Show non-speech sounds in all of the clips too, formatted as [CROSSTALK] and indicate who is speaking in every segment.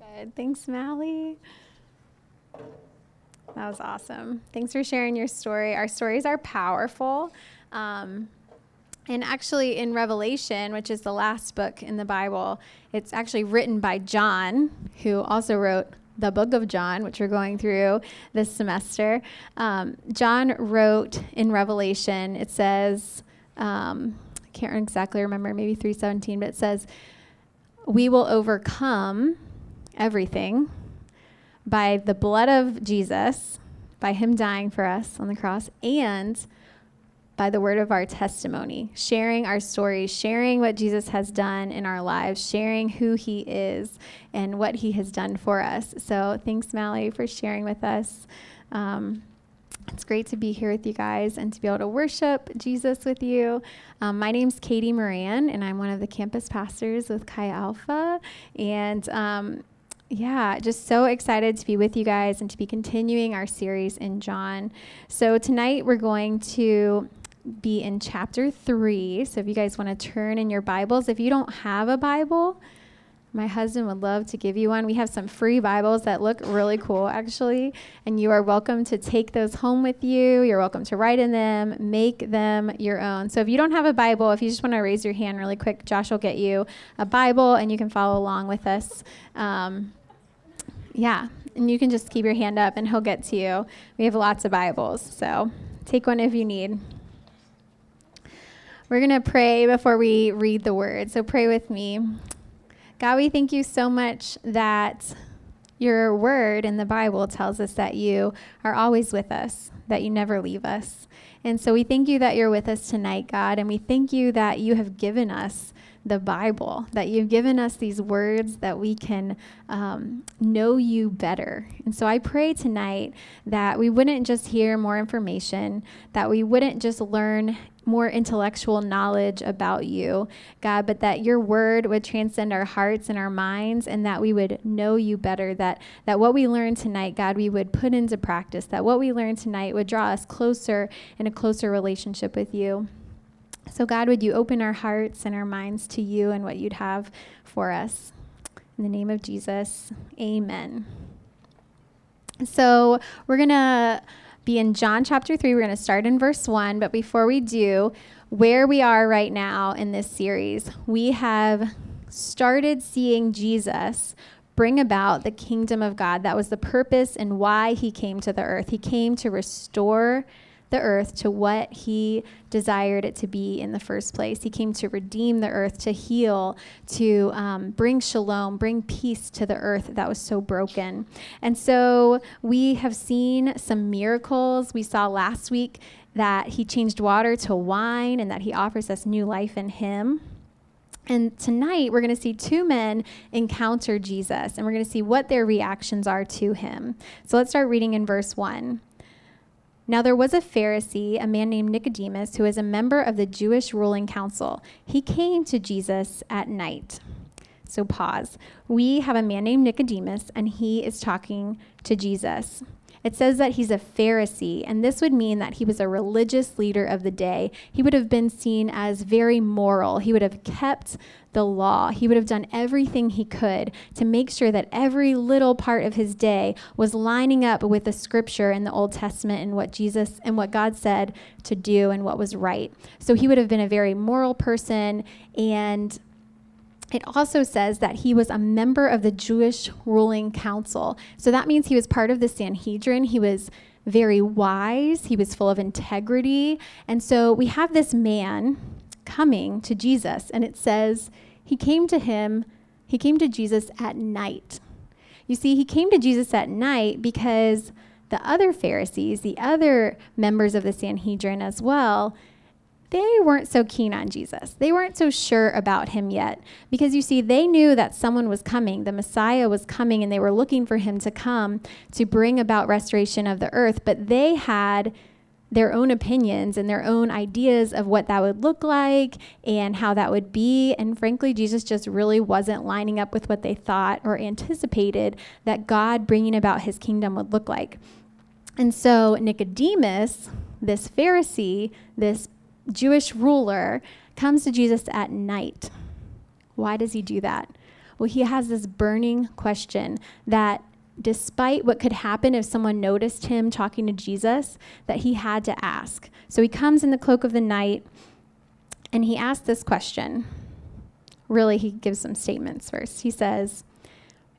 Speaker 1: Good. Thanks, Mally. That was awesome. Thanks for sharing your story. Our stories are powerful. Um, and actually, in Revelation, which is the last book in the Bible, it's actually written by John, who also wrote the book of John, which we're going through this semester. Um, John wrote in Revelation, it says, um, I can't exactly remember, maybe 317, but it says, We will overcome everything by the blood of Jesus, by him dying for us on the cross, and by the word of our testimony, sharing our stories, sharing what Jesus has done in our lives, sharing who he is and what he has done for us. So thanks, Mally, for sharing with us. Um, it's great to be here with you guys and to be able to worship Jesus with you. Um, my name's Katie Moran, and I'm one of the campus pastors with Chi Alpha. And um, yeah, just so excited to be with you guys and to be continuing our series in John. So tonight we're going to be in chapter 3. So if you guys want to turn in your Bibles, if you don't have a Bible, my husband would love to give you one. We have some free Bibles that look really cool, actually, and you are welcome to take those home with you. You're welcome to write in them, make them your own. So if you don't have a Bible, if you just want to raise your hand really quick, Josh will get you a Bible and you can follow along with us. Um, yeah, and you can just keep your hand up and he'll get to you. We have lots of Bibles, so take one if you need. We're going to pray before we read the word. So pray with me. God, we thank you so much that your word in the Bible tells us that you are always with us, that you never leave us. And so we thank you that you're with us tonight, God, and we thank you that you have given us the Bible, that you've given us these words that we can um, know you better. And so I pray tonight that we wouldn't just hear more information, that we wouldn't just learn more intellectual knowledge about you, God, but that your word would transcend our hearts and our minds and that we would know you better, that, that what we learn tonight, God, we would put into practice, that what we learn tonight would draw us closer in a closer relationship with you. So, God, would you open our hearts and our minds to you and what you'd have for us? In the name of Jesus, amen. So, we're going to be in John chapter 3. We're going to start in verse 1. But before we do, where we are right now in this series, we have started seeing Jesus bring about the kingdom of God. That was the purpose and why he came to the earth. He came to restore the earth to what he desired it to be in the first place. He came to redeem the earth, to heal, to um, bring shalom, bring peace to the earth that was so broken. And so we have seen some miracles. We saw last week that he changed water to wine and that he offers us new life in him. And tonight, we're going to see two men encounter Jesus, and we're going to see what their reactions are to him. So let's start reading in verse 1. Now there was a Pharisee, a man named Nicodemus, who was a member of the Jewish ruling council. He came to Jesus at night. So pause. We have a man named Nicodemus, and he is talking to Jesus. It says that he's a Pharisee, and this would mean that he was a religious leader of the day. He would have been seen as very moral. He would have kept the law. He would have done everything he could to make sure that every little part of his day was lining up with the scripture in the Old Testament and what Jesus and what God said to do and what was right. So he would have been a very moral person and it also says that he was a member of the Jewish ruling council. So that means he was part of the Sanhedrin. He was very wise, he was full of integrity. And so we have this man coming to Jesus, and it says he came to him, he came to Jesus at night. You see, he came to Jesus at night because the other Pharisees, the other members of the Sanhedrin as well, they weren't so keen on Jesus. They weren't so sure about him yet because you see, they knew that someone was coming. The Messiah was coming, and they were looking for him to come to bring about restoration of the earth. But they had their own opinions and their own ideas of what that would look like and how that would be. And frankly, Jesus just really wasn't lining up with what they thought or anticipated that God bringing about his kingdom would look like. And so Nicodemus, this Pharisee, this Jewish ruler comes to Jesus at night. Why does he do that? Well, he has this burning question that despite what could happen if someone noticed him talking to Jesus, that he had to ask. So he comes in the cloak of the night and he asks this question. Really, he gives some statements first. He says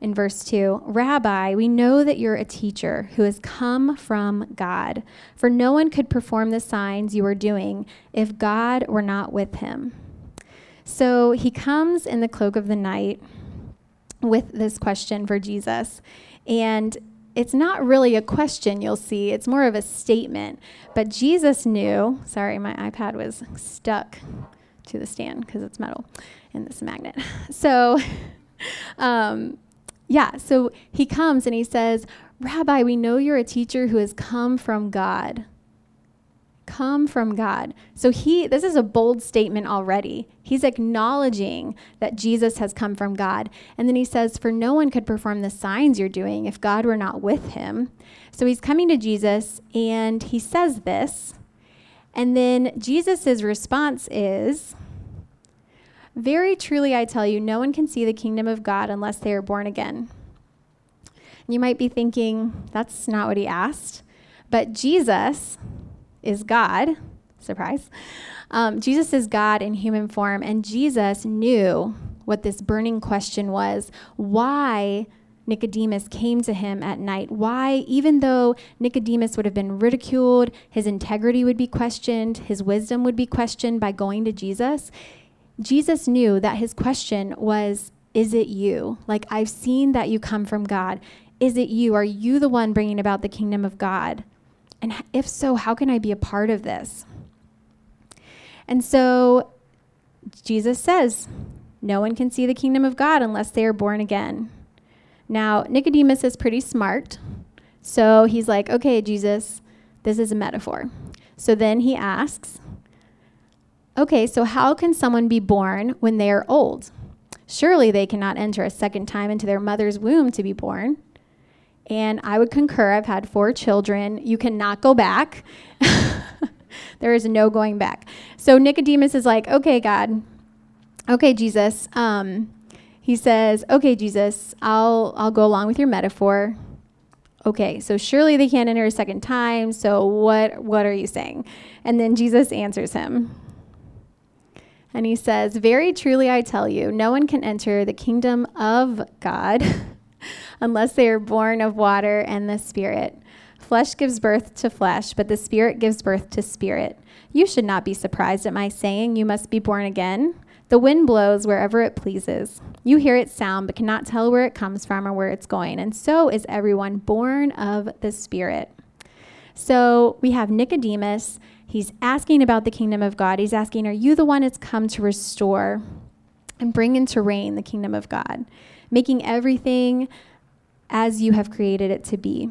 Speaker 1: in verse 2 Rabbi, we know that you're a teacher who has come from God, for no one could perform the signs you are doing if God were not with him. So he comes in the cloak of the night with this question for Jesus. And it's not really a question, you'll see. It's more of a statement. But Jesus knew, sorry, my iPad was stuck to the stand because it's metal and this magnet. [LAUGHS] So, [LAUGHS] um, yeah, so he comes and he says, Rabbi, we know you're a teacher who has come from God come from God. So he this is a bold statement already. He's acknowledging that Jesus has come from God. And then he says for no one could perform the signs you're doing if God were not with him. So he's coming to Jesus and he says this. And then Jesus' response is Very truly I tell you, no one can see the kingdom of God unless they are born again. You might be thinking, that's not what he asked. But Jesus is God. Surprise. Um, Jesus is God in human form, and Jesus knew what this burning question was why Nicodemus came to him at night. Why, even though Nicodemus would have been ridiculed, his integrity would be questioned, his wisdom would be questioned by going to Jesus, Jesus knew that his question was, Is it you? Like, I've seen that you come from God. Is it you? Are you the one bringing about the kingdom of God? And if so, how can I be a part of this? And so Jesus says, No one can see the kingdom of God unless they are born again. Now, Nicodemus is pretty smart. So he's like, Okay, Jesus, this is a metaphor. So then he asks, Okay, so how can someone be born when they are old? Surely they cannot enter a second time into their mother's womb to be born. And I would concur. I've had four children. You cannot go back. [LAUGHS] there is no going back. So Nicodemus is like, okay, God, okay, Jesus. Um, he says, okay, Jesus, I'll, I'll go along with your metaphor. Okay, so surely they can't enter a second time. So what, what are you saying? And then Jesus answers him. And he says, Very truly I tell you, no one can enter the kingdom of God [LAUGHS] unless they are born of water and the Spirit. Flesh gives birth to flesh, but the Spirit gives birth to spirit. You should not be surprised at my saying, You must be born again. The wind blows wherever it pleases. You hear its sound, but cannot tell where it comes from or where it's going. And so is everyone born of the Spirit. So we have Nicodemus. He's asking about the kingdom of God. He's asking, Are you the one that's come to restore and bring into reign the kingdom of God? Making everything as you have created it to be.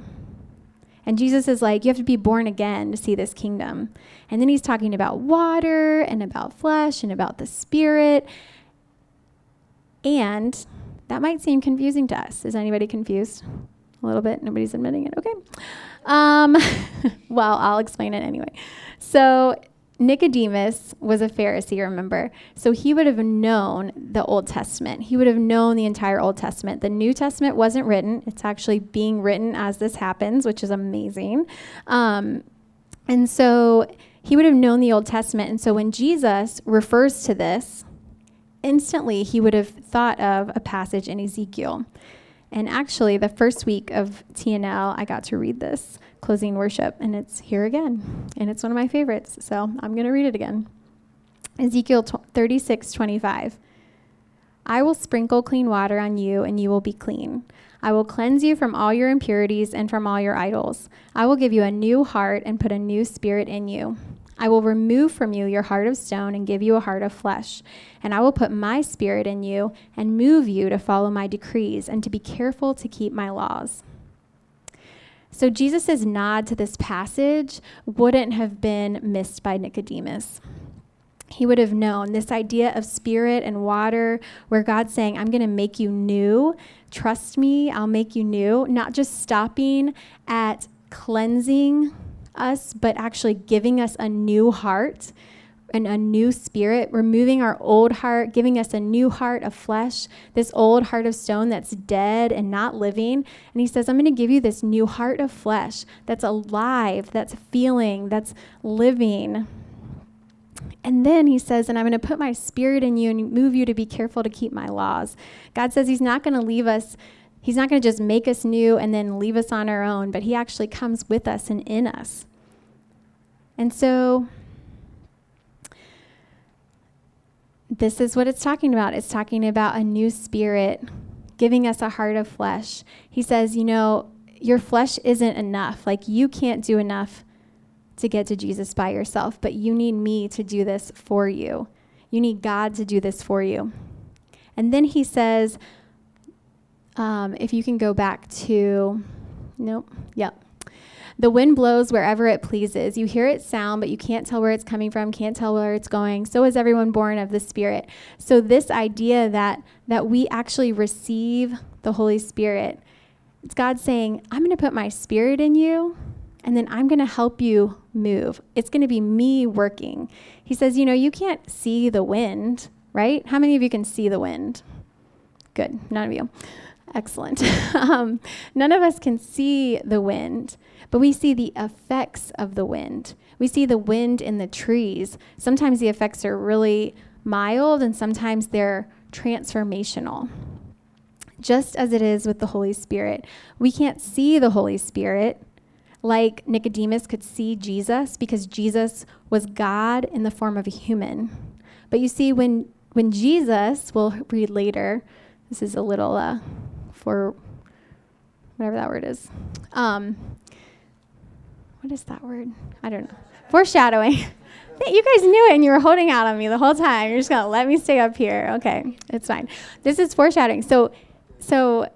Speaker 1: And Jesus is like, you have to be born again to see this kingdom. And then he's talking about water and about flesh and about the spirit. And that might seem confusing to us. Is anybody confused? A little bit? Nobody's admitting it. Okay. Um, [LAUGHS] well, I'll explain it anyway. So Nicodemus was a Pharisee, remember? So he would have known the Old Testament. He would have known the entire Old Testament. The New Testament wasn't written, it's actually being written as this happens, which is amazing. Um, and so he would have known the Old Testament. And so when Jesus refers to this, instantly he would have thought of a passage in Ezekiel. And actually, the first week of TNL, I got to read this closing worship, and it's here again. And it's one of my favorites, so I'm going to read it again. Ezekiel 36 25. I will sprinkle clean water on you, and you will be clean. I will cleanse you from all your impurities and from all your idols. I will give you a new heart and put a new spirit in you. I will remove from you your heart of stone and give you a heart of flesh. And I will put my spirit in you and move you to follow my decrees and to be careful to keep my laws. So Jesus' nod to this passage wouldn't have been missed by Nicodemus. He would have known this idea of spirit and water, where God's saying, I'm going to make you new. Trust me, I'll make you new. Not just stopping at cleansing us, but actually giving us a new heart. and a new spirit, removing our old heart, giving us a new heart of flesh, this old heart of stone that's dead and not living. And he says, I'm going to give you this new heart of flesh that's alive, that's feeling, that's living. And then he says, and I'm going to put my spirit in you and move you to be careful to keep my laws. God says he's not going to leave us, he's not going to just make us new and then leave us on our own, but he actually comes with us and in us. And so this is what it's talking about. It's talking about a new spirit giving us a heart of flesh. He says, you know, your flesh isn't enough. Like you can't do enough to get to Jesus by yourself, but you need me to do this for you. You need God to do this for you. And then he says, um, if you can go back to, nope, yep. The wind blows wherever it pleases. You hear its sound, but you can't tell where it's coming from, can't tell where it's going. So is everyone born of the Spirit. So this idea that that we actually receive the Holy Spirit, it's God saying, I'm going to put my spirit in you, and then I'm going to help you move. It's going to be me working. He says, You know, you can't see the wind, right? How many of you can see the wind? Good, none of you. Excellent. [LAUGHS] um, none of us can see the wind, but we see the effects of the wind. We see the wind in the trees. Sometimes the effects are really mild, and sometimes they're transformational. Just as it is with the Holy Spirit. We can't see the Holy Spirit like Nicodemus could see Jesus because Jesus was God in the form of a human. But you see, when, when Jesus, we'll read later, this is a little uh, for whatever that word is. Um, what is that word? I don't know. Foreshadowing. [LAUGHS] you guys knew it and you were holding out on me the whole time. You're just going to let me stay up here. Okay, it's fine. This is foreshadowing. So, so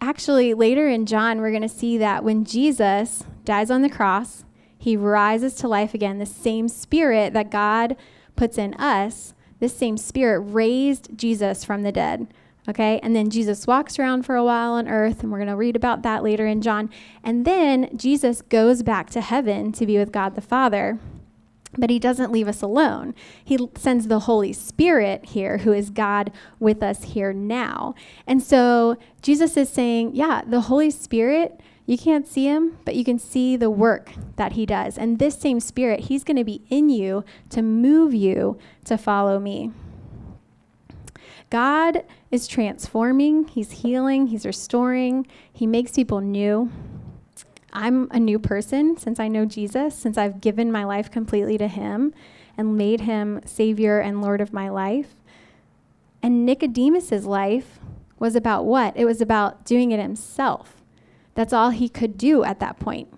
Speaker 1: actually, later in John, we're going to see that when Jesus dies on the cross, he rises to life again. The same spirit that God puts in us, this same spirit raised Jesus from the dead. Okay, and then Jesus walks around for a while on earth, and we're going to read about that later in John. And then Jesus goes back to heaven to be with God the Father. But he doesn't leave us alone. He sends the Holy Spirit here, who is God with us here now. And so Jesus is saying, yeah, the Holy Spirit, you can't see him, but you can see the work that he does. And this same Spirit, he's going to be in you to move you to follow me. God is transforming, He's healing, He's restoring, He makes people new. I'm a new person since I know Jesus, since I've given my life completely to Him and made Him Savior and Lord of my life. And Nicodemus's life was about what? It was about doing it himself. That's all he could do at that point.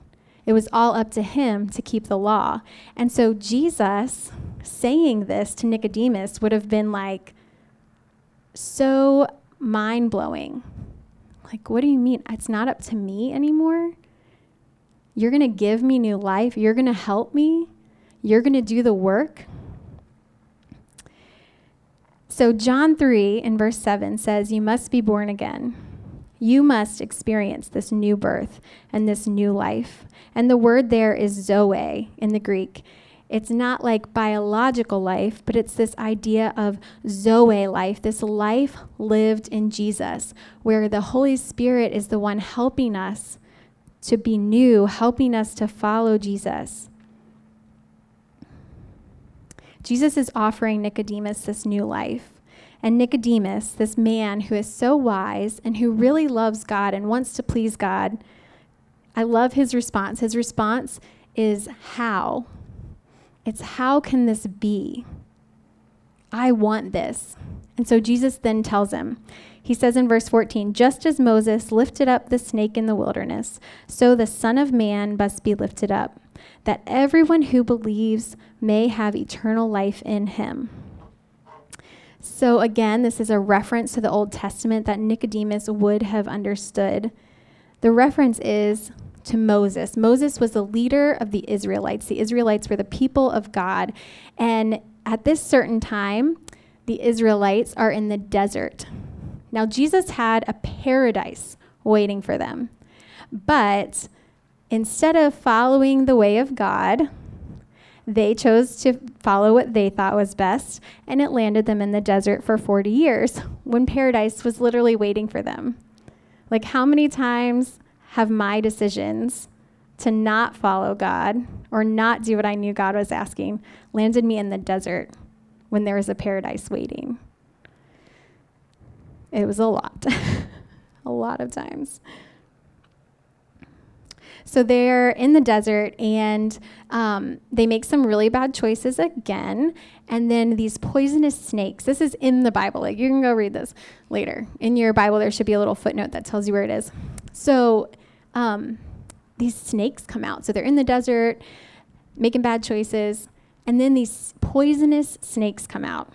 Speaker 1: It was all up to him to keep the law. And so Jesus saying this to Nicodemus would have been like, so mind blowing. Like, what do you mean? It's not up to me anymore? You're going to give me new life. You're going to help me. You're going to do the work. So, John 3 in verse 7 says, You must be born again. You must experience this new birth and this new life. And the word there is zoe in the Greek. It's not like biological life, but it's this idea of Zoe life, this life lived in Jesus, where the Holy Spirit is the one helping us to be new, helping us to follow Jesus. Jesus is offering Nicodemus this new life. And Nicodemus, this man who is so wise and who really loves God and wants to please God, I love his response. His response is how. It's how can this be? I want this. And so Jesus then tells him, he says in verse 14, just as Moses lifted up the snake in the wilderness, so the Son of Man must be lifted up, that everyone who believes may have eternal life in him. So again, this is a reference to the Old Testament that Nicodemus would have understood. The reference is to Moses. Moses was the leader of the Israelites. The Israelites were the people of God. And at this certain time, the Israelites are in the desert. Now, Jesus had a paradise waiting for them. But instead of following the way of God, They chose to follow what they thought was best, and it landed them in the desert for 40 years when paradise was literally waiting for them. Like, how many times have my decisions to not follow God or not do what I knew God was asking landed me in the desert when there was a paradise waiting? It was a lot, [LAUGHS] a lot of times. So they're in the desert and um, they make some really bad choices again. And then these poisonous snakes, this is in the Bible. Like you can go read this later. In your Bible, there should be a little footnote that tells you where it is. So um, these snakes come out. So they're in the desert making bad choices. And then these poisonous snakes come out,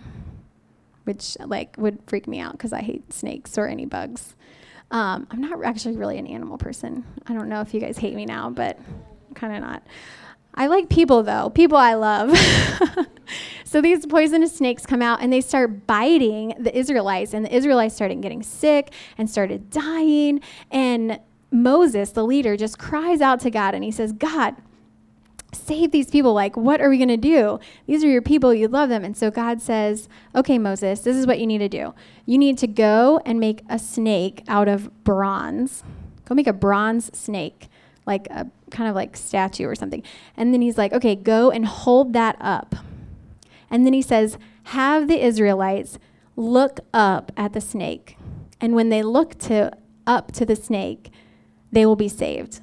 Speaker 1: which like would freak me out because I hate snakes or any bugs. Um, I'm not actually really an animal person. I don't know if you guys hate me now, but kind of not. I like people though. People I love. [LAUGHS] so these poisonous snakes come out and they start biting the Israelites, and the Israelites started getting sick and started dying. And Moses, the leader, just cries out to God and he says, God, save these people. Like, what are we going to do? These are your people. You love them. And so God says, okay, Moses, this is what you need to do. You need to go and make a snake out of bronze. Go make a bronze snake, like a kind of like statue or something. And then he's like, okay, go and hold that up. And then he says, have the Israelites look up at the snake. And when they look to up to the snake, they will be saved.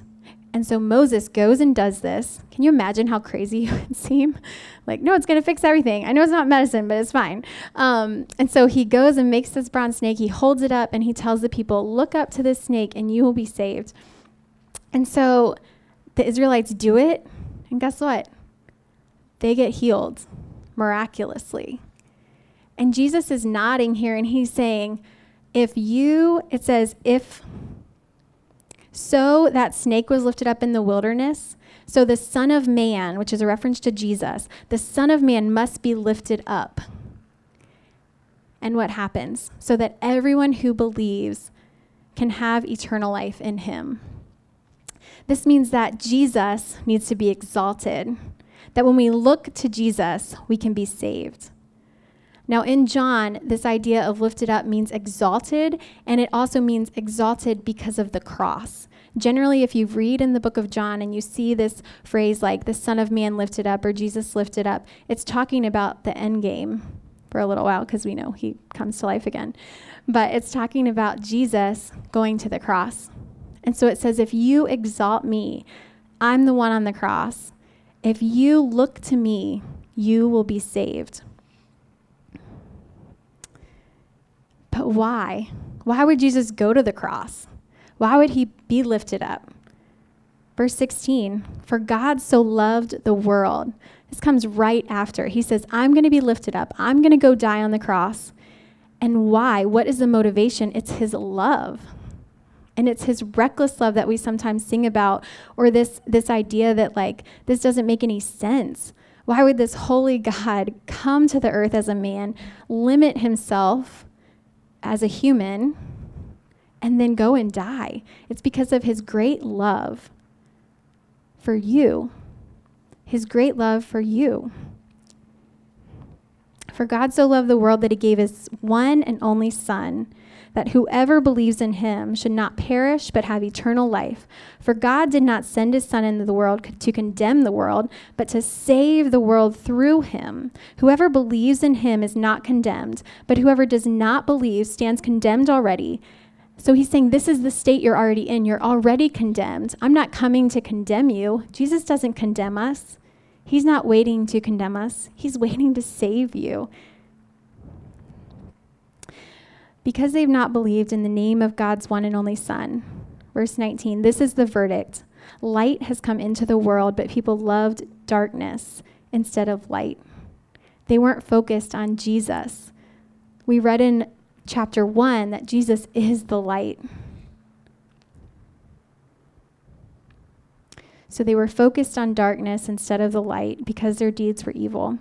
Speaker 1: And so Moses goes and does this. Can you imagine how crazy [LAUGHS] it would seem? Like, no, it's going to fix everything. I know it's not medicine, but it's fine. Um, and so he goes and makes this bronze snake. He holds it up and he tells the people, Look up to this snake and you will be saved. And so the Israelites do it. And guess what? They get healed miraculously. And Jesus is nodding here and he's saying, If you, it says, if so that snake was lifted up in the wilderness. So the Son of Man, which is a reference to Jesus, the Son of Man must be lifted up. And what happens? So that everyone who believes can have eternal life in him. This means that Jesus needs to be exalted, that when we look to Jesus, we can be saved. Now, in John, this idea of lifted up means exalted, and it also means exalted because of the cross. Generally, if you read in the book of John and you see this phrase like the Son of Man lifted up or Jesus lifted up, it's talking about the end game for a little while because we know he comes to life again. But it's talking about Jesus going to the cross. And so it says, if you exalt me, I'm the one on the cross. If you look to me, you will be saved. But why? Why would Jesus go to the cross? Why would he be lifted up? Verse 16, for God so loved the world. This comes right after. He says, I'm going to be lifted up. I'm going to go die on the cross. And why? What is the motivation? It's his love. And it's his reckless love that we sometimes sing about, or this, this idea that, like, this doesn't make any sense. Why would this holy [LAUGHS] God come to the earth as a man, limit himself as a human, and then go and die. It's because of his great love for you. His great love for you. For God so loved the world that he gave his one and only Son, that whoever believes in him should not perish but have eternal life. For God did not send his Son into the world to condemn the world, but to save the world through him. Whoever believes in him is not condemned, but whoever does not believe stands condemned already. So he's saying, This is the state you're already in. You're already condemned. I'm not coming to condemn you. Jesus doesn't condemn us. He's not waiting to condemn us, He's [LAUGHS] waiting to save you. Because they've not believed in the name of God's one and only Son. Verse 19 This is the verdict. Light has come into the world, but people loved darkness instead of light. They weren't focused on Jesus. We read in chapter 1 that Jesus is the light. So they were focused on darkness instead of the light because their deeds were evil.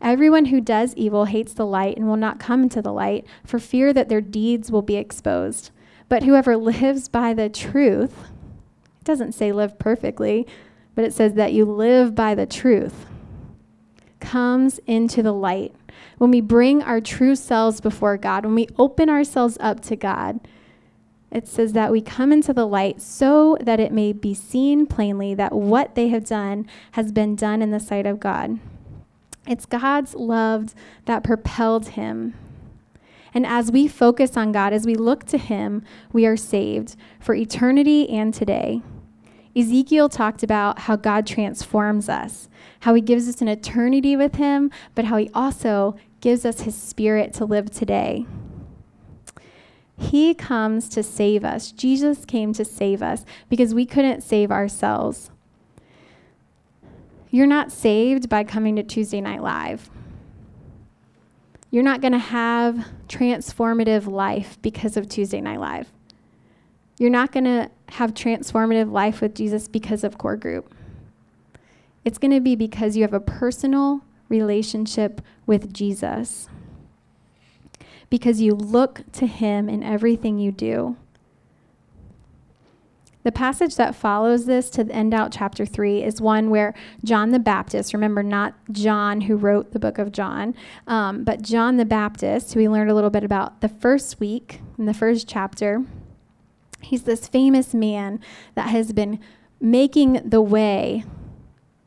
Speaker 1: Everyone who does evil hates the light and will not come into the light for fear that their deeds will be exposed. But whoever lives by the truth, it doesn't say live perfectly, but it says that you live by the truth. comes into the light, when we bring our true selves before God, when we open ourselves up to God, it says that we come into the light so that it may be seen plainly that what they have done has been done in the sight of God. It's God's love that propelled him. And as we focus on God, as we look to him, we are saved for eternity and today. Ezekiel talked about how God transforms us, how he gives us an eternity with him, but how he also gives us his spirit to live today. He comes to save us. Jesus came to save us because we couldn't save ourselves. You're not saved by coming to Tuesday Night Live. You're not going to have transformative life because of Tuesday Night Live. You're not going to have transformative life with Jesus because of core group. It's going to be because you have a personal relationship with Jesus because you look to him in everything you do. The passage that follows this to end out chapter 3 is one where John the Baptist, remember, not John who wrote the book of John, um, but John the Baptist, who we learned a little bit about the first week in the first chapter, he's this famous man that has been making the way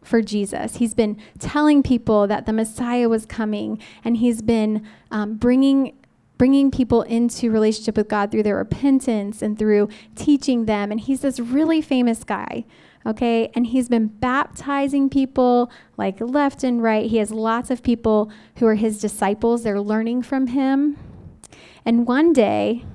Speaker 1: for Jesus. He's been telling people that the Messiah was coming, and he's been um, bringing bringing people into relationship with God through their repentance and through teaching them. And he's this really famous guy, okay? And he's been baptizing people like left and right. He has lots of people who are his disciples, they're learning from him. And one day,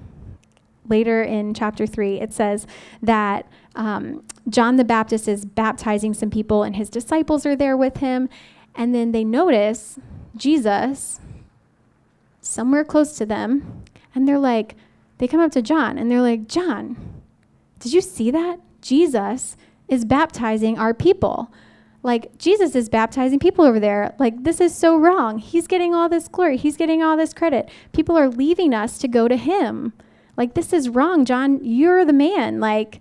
Speaker 1: later in chapter 3, it says that um, John the Baptist is baptizing some people, and his disciples are there with him. And then they notice Jesus somewhere close to them, and they're like, they come up to John and they're like, John, did you see that? Jesus is baptizing our people. Like, Jesus is baptizing people over there. Like, this is so wrong. He's getting all this glory, he's getting all this credit. People are leaving us to go to him. Like, this is wrong, John. You're the man. Like,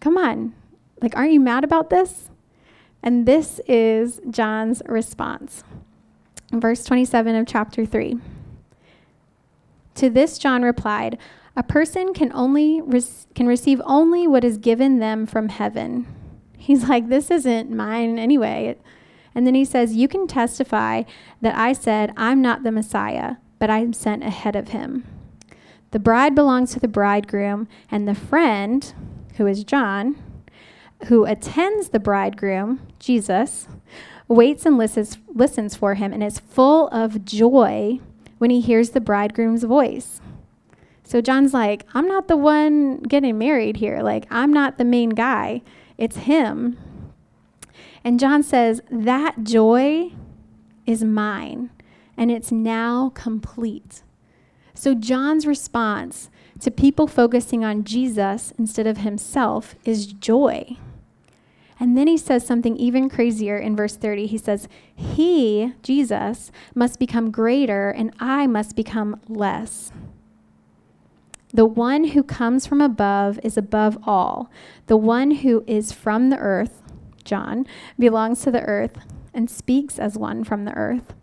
Speaker 1: come on. Like, aren't you mad about this? And this is John's response. Verse 27 of chapter 3. To this John replied, A person can only can receive only what is given them from heaven. [LAUGHS] He's like, This isn't mine anyway. And then he says, You can testify that I said, I'm not the Messiah, but I'm sent ahead of him. The bride belongs to the bridegroom, and the friend, who is John, who attends the bridegroom, Jesus, waits and listens, listens for him and is full of joy when he hears the bridegroom's voice. So John's like, I'm not the one getting married here. Like, I'm not the main guy, it's him. And John says, That joy is mine, and it's now complete. So John's response to people focusing on Jesus instead of himself is joy. And then he says something even crazier in verse 30. He says, He, Jesus, must become greater, and I must become less. The one who comes from above is above all. The one who is from the earth, John, belongs to the earth and speaks as one from the earth.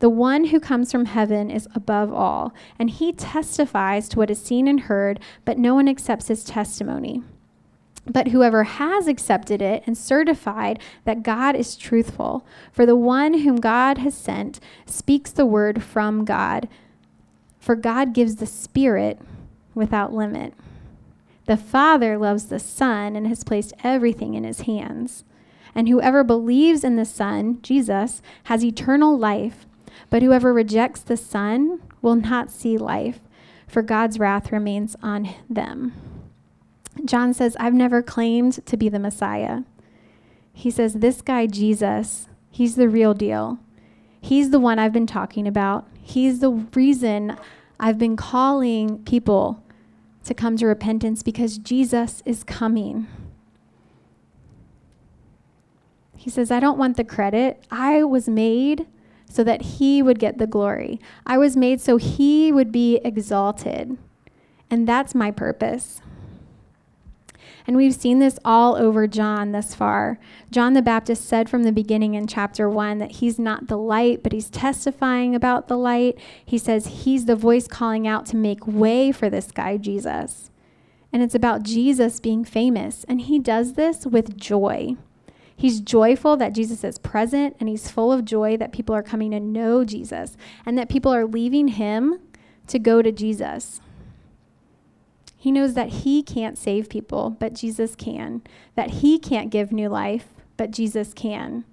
Speaker 1: The one who comes from heaven is above all, and he testifies to what is seen and heard, but no one accepts his testimony. But whoever has accepted it and certified that God is truthful, for the one whom God has sent speaks the word from God. For God gives the Spirit without limit. The Father loves the Son and has placed everything in his hands. And whoever believes in the Son, Jesus, has eternal life. But whoever rejects the Son will not see life, for God's wrath remains on them. John says, I've never claimed to be the Messiah. He says, This guy, Jesus, he's the real deal. He's the one I've been talking about. He's the reason I've been calling people to come to repentance because Jesus is coming. He says, I don't want the credit. I was made so that he would get the glory. I was made so he would be exalted. And that's my purpose. And we've seen this all over John thus far. John the Baptist said from the beginning in chapter 1 that he's not the light, but he's testifying about the light. He says he's the voice calling out to make way for this guy, Jesus. And it's about Jesus being famous. And he does this with joy. He's joyful that Jesus is present, and he's full of joy that people are coming to know Jesus and that people are leaving him to go to Jesus. He knows that he can't save people, but Jesus can, that he can't give new life, but Jesus can.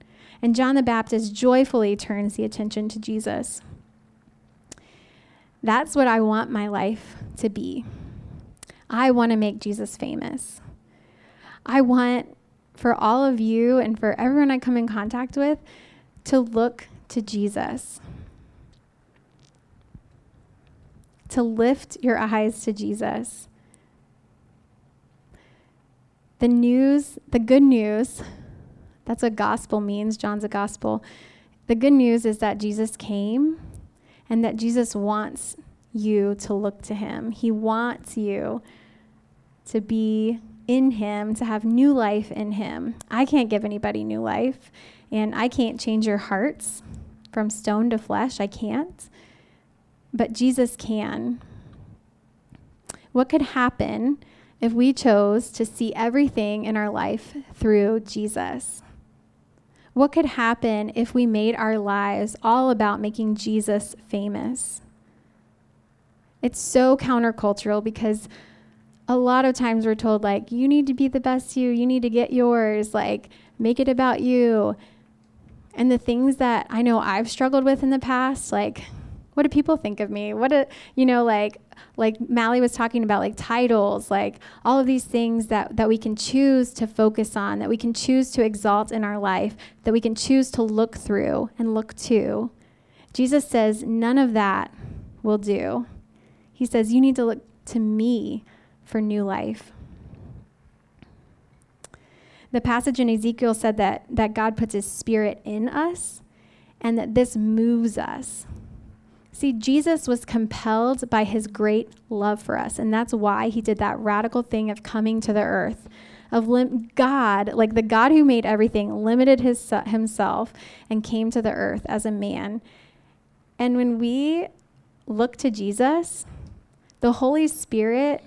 Speaker 1: And John the Baptist joyfully turns the attention to Jesus. That's what I want my life to be. I want to make Jesus famous. I want for all of you and for everyone I come in contact with to look to Jesus. To lift your eyes to Jesus. The news, the good news, that's what gospel means. John's a gospel. The good news is that Jesus came and that Jesus wants you to look to him. He wants you to be in him, to have new life in him. I can't give anybody new life, and I can't change your hearts from stone to flesh. I can't. But Jesus can. What could happen if we chose to see everything in our life through Jesus? What could happen if we made our lives all about making Jesus famous? It's so countercultural because a lot of times we're told, like, you need to be the best you, you need to get yours, like, make it about you. And the things that I know I've struggled with in the past, like, what do people think of me? What do, you know, like, like Mally was talking about, like titles, like all of these things that, that we can choose to focus on, that we can choose to exalt in our life, that we can choose to look through and look to. Jesus says, none of that will do. He says, you need to look to me for new life. The passage in Ezekiel said that, that God puts his spirit in us and that this moves us. See, Jesus was compelled by his great love for us, and that's why he did that radical thing of coming to the earth. Of lim- God, like the God who made everything, limited his, himself and came to the earth as a man. And when we look to Jesus, the Holy Spirit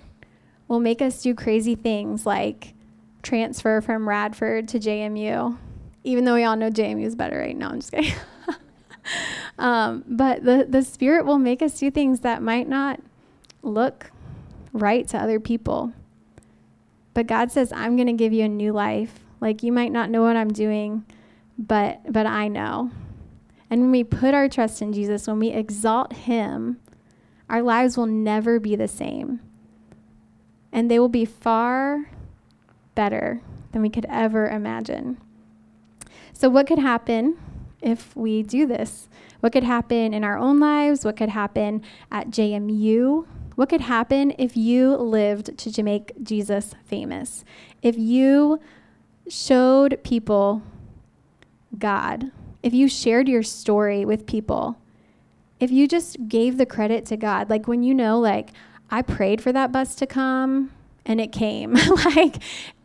Speaker 1: will make us do crazy things like transfer from Radford to JMU, even though we all know JMU is better right now. I'm just kidding. [LAUGHS] um, but the, the Spirit will make us do things that might not look right to other people. But God says, I'm going to give you a new life. Like you might not know what I'm doing, but but I know. And when we put our trust in Jesus, when we exalt him, our lives will never be the same and they will be far better than we could ever imagine. So, what could happen if we do this? What could happen in our own lives? What could happen at JMU? What could happen if you lived to make Jesus famous? If you showed people God, if you shared your story with people, if you just gave the credit to God, like when you know, like, I prayed for that bus to come and it came. [LAUGHS] like,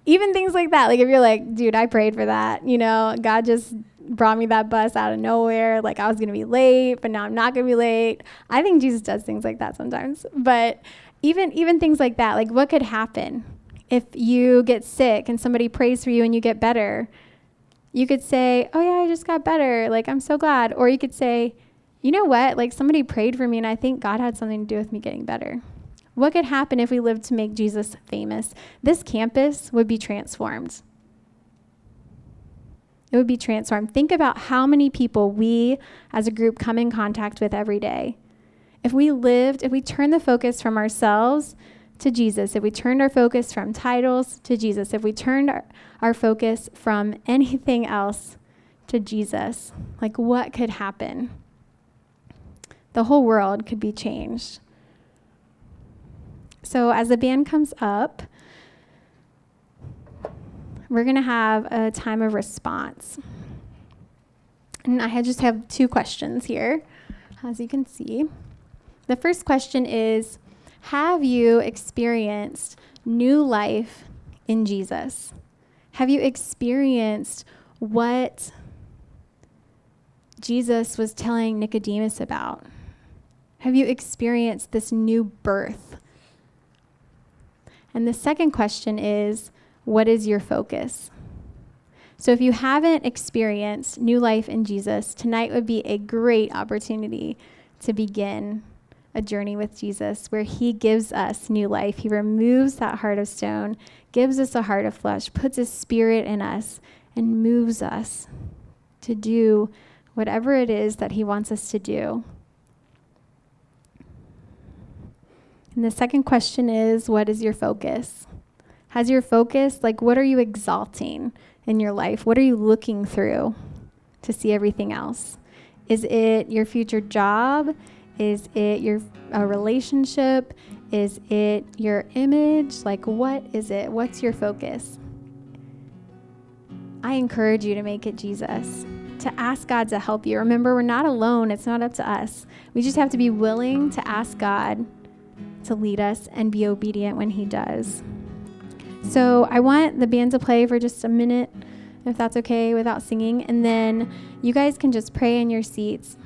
Speaker 1: even things like that. Like, if you're like, dude, I prayed for that, you know, God just brought me that bus out of nowhere. Like, I was going to be late, but now I'm not going to be late. I think Jesus does things like that sometimes. But even, even things like that, like, what could happen if you get sick and somebody prays for you and you get better? You could say, oh, yeah, I just got better. Like, I'm so glad. Or you could say, you know what? Like, somebody prayed for me and I think God had something to do with me getting better. What could happen if we lived to make Jesus famous? This campus would be transformed. It would be transformed. Think about how many people we as a group come in contact with every day. If we lived, if we turned the focus from ourselves to Jesus, if we turned our focus from titles to Jesus, if we turned our, our focus from [LAUGHS] anything else to Jesus, like what could happen? The whole world could be changed. So as the band comes up, we're going to have a time of response. And I just have two questions here, as you can see. The first question is Have you experienced new life in Jesus? Have you experienced what Jesus was telling Nicodemus about? Have you experienced this new birth? And the second question is what is your focus? So, if you haven't experienced new life in Jesus, tonight would be a great opportunity to begin a journey with Jesus where He gives us new life. He removes that heart of stone, gives us a heart of flesh, puts His Spirit in us, and moves us to do whatever it is that He wants us to do. And the second question is what is your focus? Has your focus, like, what are you exalting in your life? What are you looking through to see everything else? Is it your future job? Is it your a relationship? Is it your image? Like, what is it? What's your focus? I encourage you to make it Jesus, to ask God to help you. Remember, we're not alone, it's not up to us. We just have to be willing to ask God to lead us and be obedient when He does. So I want the band to play for just a minute, if that's okay, without singing. And then you guys can just pray in your seats.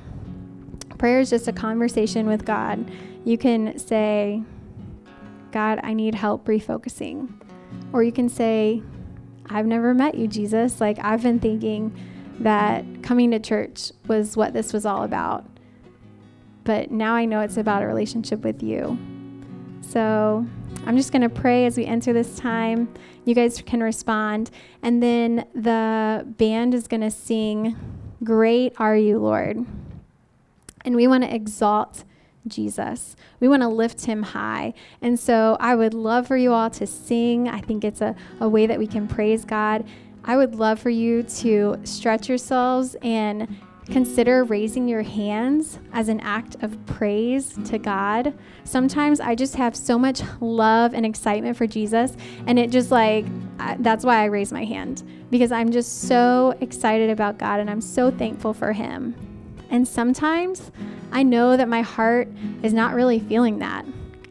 Speaker 1: Prayer is just a conversation with God. You can say, God, I need help refocusing. Or you can say, I've never met you, Jesus. Like, I've been thinking that coming to church was what this was all about. But now I know it's about a relationship with you. So I'm just going to pray as we enter this time. You guys can respond. And then the band is going to sing, Great Are You, Lord. And we want to exalt Jesus. We want to lift him high. And so I would love for you all to sing. I think it's a, a way that we can praise God. I would love for you to stretch yourselves and Consider raising your hands as an act of praise to God. Sometimes I just have so much love and excitement for Jesus, and it just like, that's why I raise my hand because I'm just so excited about God and I'm so thankful for Him. And sometimes I know that my heart is not really feeling that.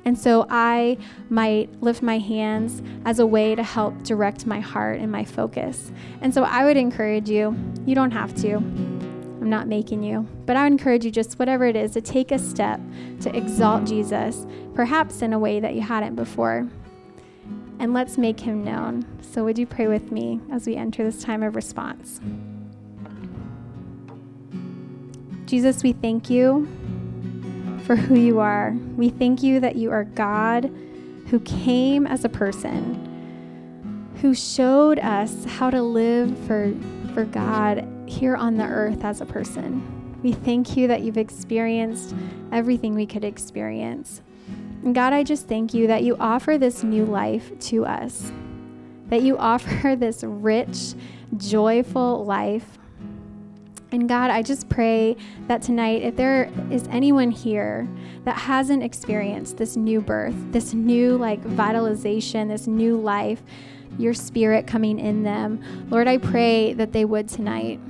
Speaker 1: And so I might lift my hands as a way to help direct my heart and my focus. And so I would encourage you, you don't have to I'm not making you. But I would encourage you, just whatever it is, to take a step to exalt Jesus, perhaps in a way that you hadn't before. And let's make him known. So, would you pray with me as we enter this time of response? Jesus, we thank you for who you are. We thank you that you are God who came as a person, who showed us how to live for, for God here on the earth as a person. We thank you that you've experienced everything we could experience. And God, I just thank you that you offer this new life to us, that you [LAUGHS] offer this rich, joyful life. And God, I just pray that tonight, if there is anyone here that hasn't experienced this new birth, this new like vitalization, this new life, your spirit coming in them, Lord, I pray that they would tonight.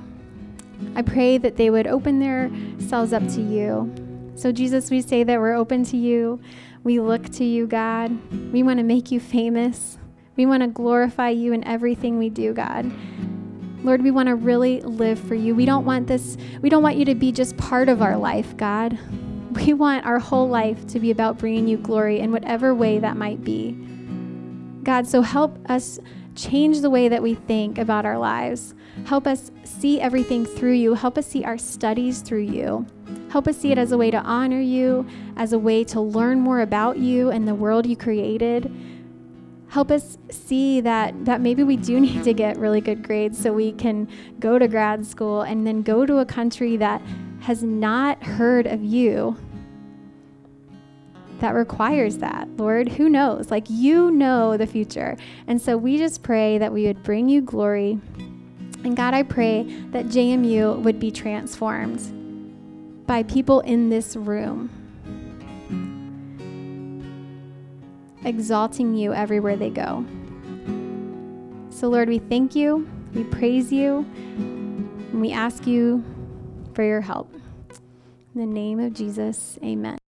Speaker 1: I pray that they would open themselves up to you. So, Jesus, we say that we're open to you. We look to you, God. We want to make you famous. We want to glorify you in everything we do, God. Lord, we want to really live for you. We don't want this, we don't want you to be just part of our life, God. We want our whole life to be about bringing you glory in whatever way that might be. God, so help us change the way that we think about our lives. Help us see everything through you. Help us see our studies through you. Help us see it as a way to honor you, as a way to learn more about you and the world you created. Help us see that, that maybe we do [LAUGHS] need to get really good grades so we can go to grad school and then go to a country that has not heard of you that requires that, Lord. Who knows? Like, you know the future. And so we just pray that we would bring you glory and God, I pray that JMU would be transformed by people in this room, exalting you everywhere they go. So, Lord, we thank you, we praise you, and we ask you for your help. In the name of Jesus, amen.